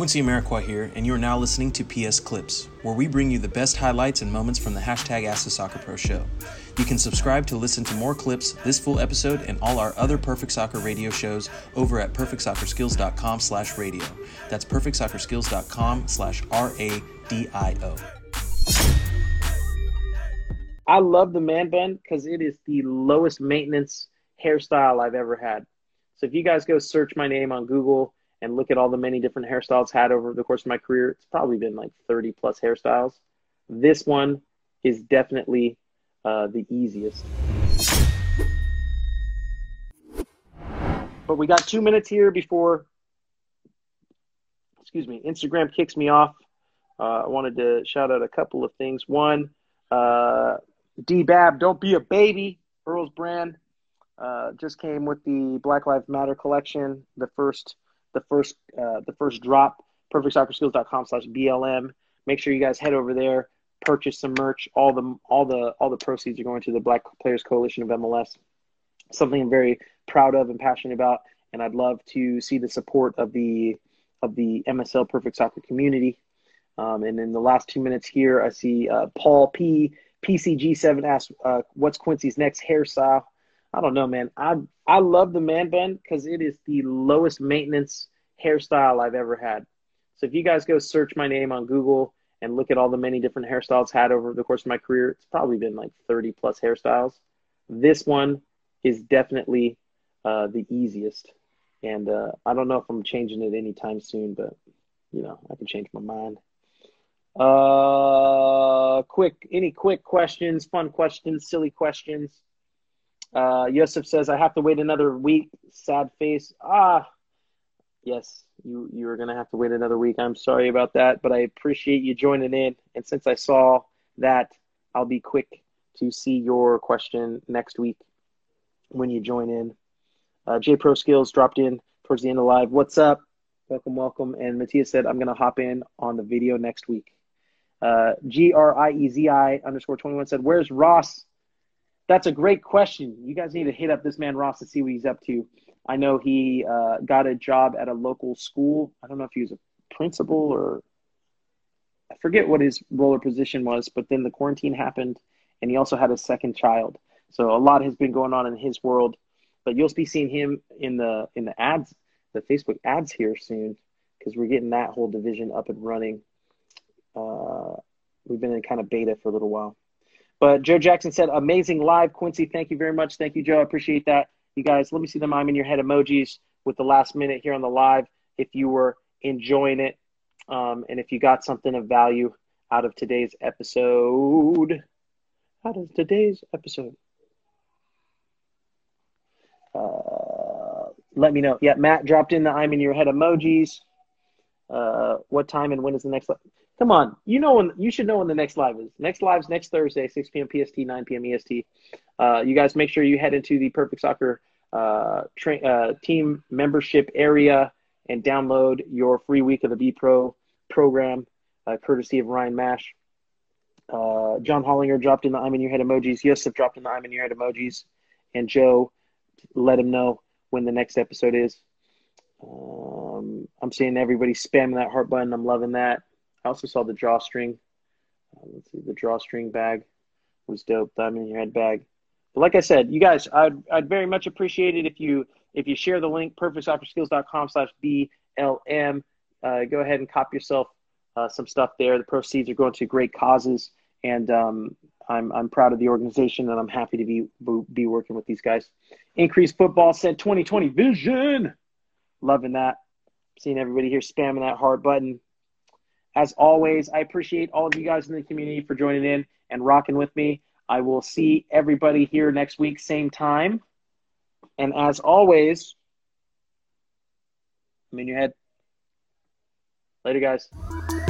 Quincy Amarikwa here, and you are now listening to PS Clips, where we bring you the best highlights and moments from the hashtag Ask the Soccer Pro show. You can subscribe to listen to more clips, this full episode, and all our other Perfect Soccer radio shows over at perfectsoccerskills.com slash radio. That's perfectsoccerskills.com slash R-A-D-I-O. I love the man bun because it is the lowest maintenance hairstyle I've ever had. So if you guys go search my name on Google and look at all the many different hairstyles had over the course of my career, it's probably been like 30 plus hairstyles. This one is definitely uh, the easiest. But we got two minutes here before, excuse me, Instagram kicks me off. Uh, I wanted to shout out a couple of things. One, uh, D Bab, don't be a baby. Earl's brand uh, just came with the Black Lives Matter collection. The first, the first, uh, the first drop. PerfectSoccerSkills.com slash BLM. Make sure you guys head over there, purchase some merch. All the all the all the proceeds are going to the Black Players Coalition of MLS. Something I'm very proud of and passionate about, and I'd love to see the support of the of the MSL Perfect Soccer community. Um, and in the last two minutes here, I see uh, Paul P. PCG7 asks, uh, "What's Quincy's next hairstyle?" I don't know, man. I I love the man bun because it is the lowest maintenance hairstyle I've ever had. So if you guys go search my name on Google and look at all the many different hairstyles had over the course of my career, it's probably been like 30 plus hairstyles. This one is definitely uh, the easiest, and uh, I don't know if I'm changing it anytime soon, but you know I can change my mind. Uh, quick, any quick questions, fun questions, silly questions? Uh, Yosef says, I have to wait another week. Sad face. Ah, yes, you, you're going to have to wait another week. I'm sorry about that, but I appreciate you joining in. And since I saw that, I'll be quick to see your question next week when you join in. Uh, J Pro Skills dropped in towards the end of live. What's up? Welcome, welcome. And Matthias said, I'm going to hop in on the video next week. Uh, G R I E Z I underscore 21 said, Where's Ross? That's a great question. You guys need to hit up this man Ross to see what he's up to. I know he uh, got a job at a local school. I don't know if he was a principal or I forget what his role or position was, but then the quarantine happened and he also had a second child. So a lot has been going on in his world. But you'll be seeing him in the in the ads, the Facebook ads here soon, because we're getting that whole division up and running. Uh, we've been in kind of beta for a little while. But Joe Jackson said, amazing live, Quincy. Thank you very much. Thank you, Joe. I appreciate that. You guys, let me see the I'm in your head emojis with the last minute here on the live if you were enjoying it um, and if you got something of value out of today's episode. Out of today's episode. Uh, let me know. Yeah, Matt dropped in the I'm in your head emojis. Uh, what time and when is the next? Come on, you know when you should know when the next live is. Next live's next Thursday, 6 p.m. PST, 9 p.m. EST. Uh, you guys make sure you head into the Perfect Soccer uh, tra- uh, team membership area and download your free week of the B Pro program, uh, courtesy of Ryan Mash. Uh, John Hollinger dropped in the I'm in your head emojis. Yosef dropped in the I'm in your head emojis, and Joe, let him know when the next episode is. Um, I'm seeing everybody spamming that heart button. I'm loving that. I also saw the drawstring. Uh, let's see, the drawstring bag was dope. Diamond in your head bag. But like I said, you guys, I'd, I'd very much appreciate it if you if you share the link perfectsoccerskills.com slash BLM. Uh, go ahead and cop yourself uh, some stuff there. The proceeds are going to great causes, and um, I'm I'm proud of the organization, and I'm happy to be be working with these guys. Increased football said 2020 vision. Loving that. Seeing everybody here spamming that heart button. As always, I appreciate all of you guys in the community for joining in and rocking with me. I will see everybody here next week, same time. And as always, I'm in your head. Later, guys.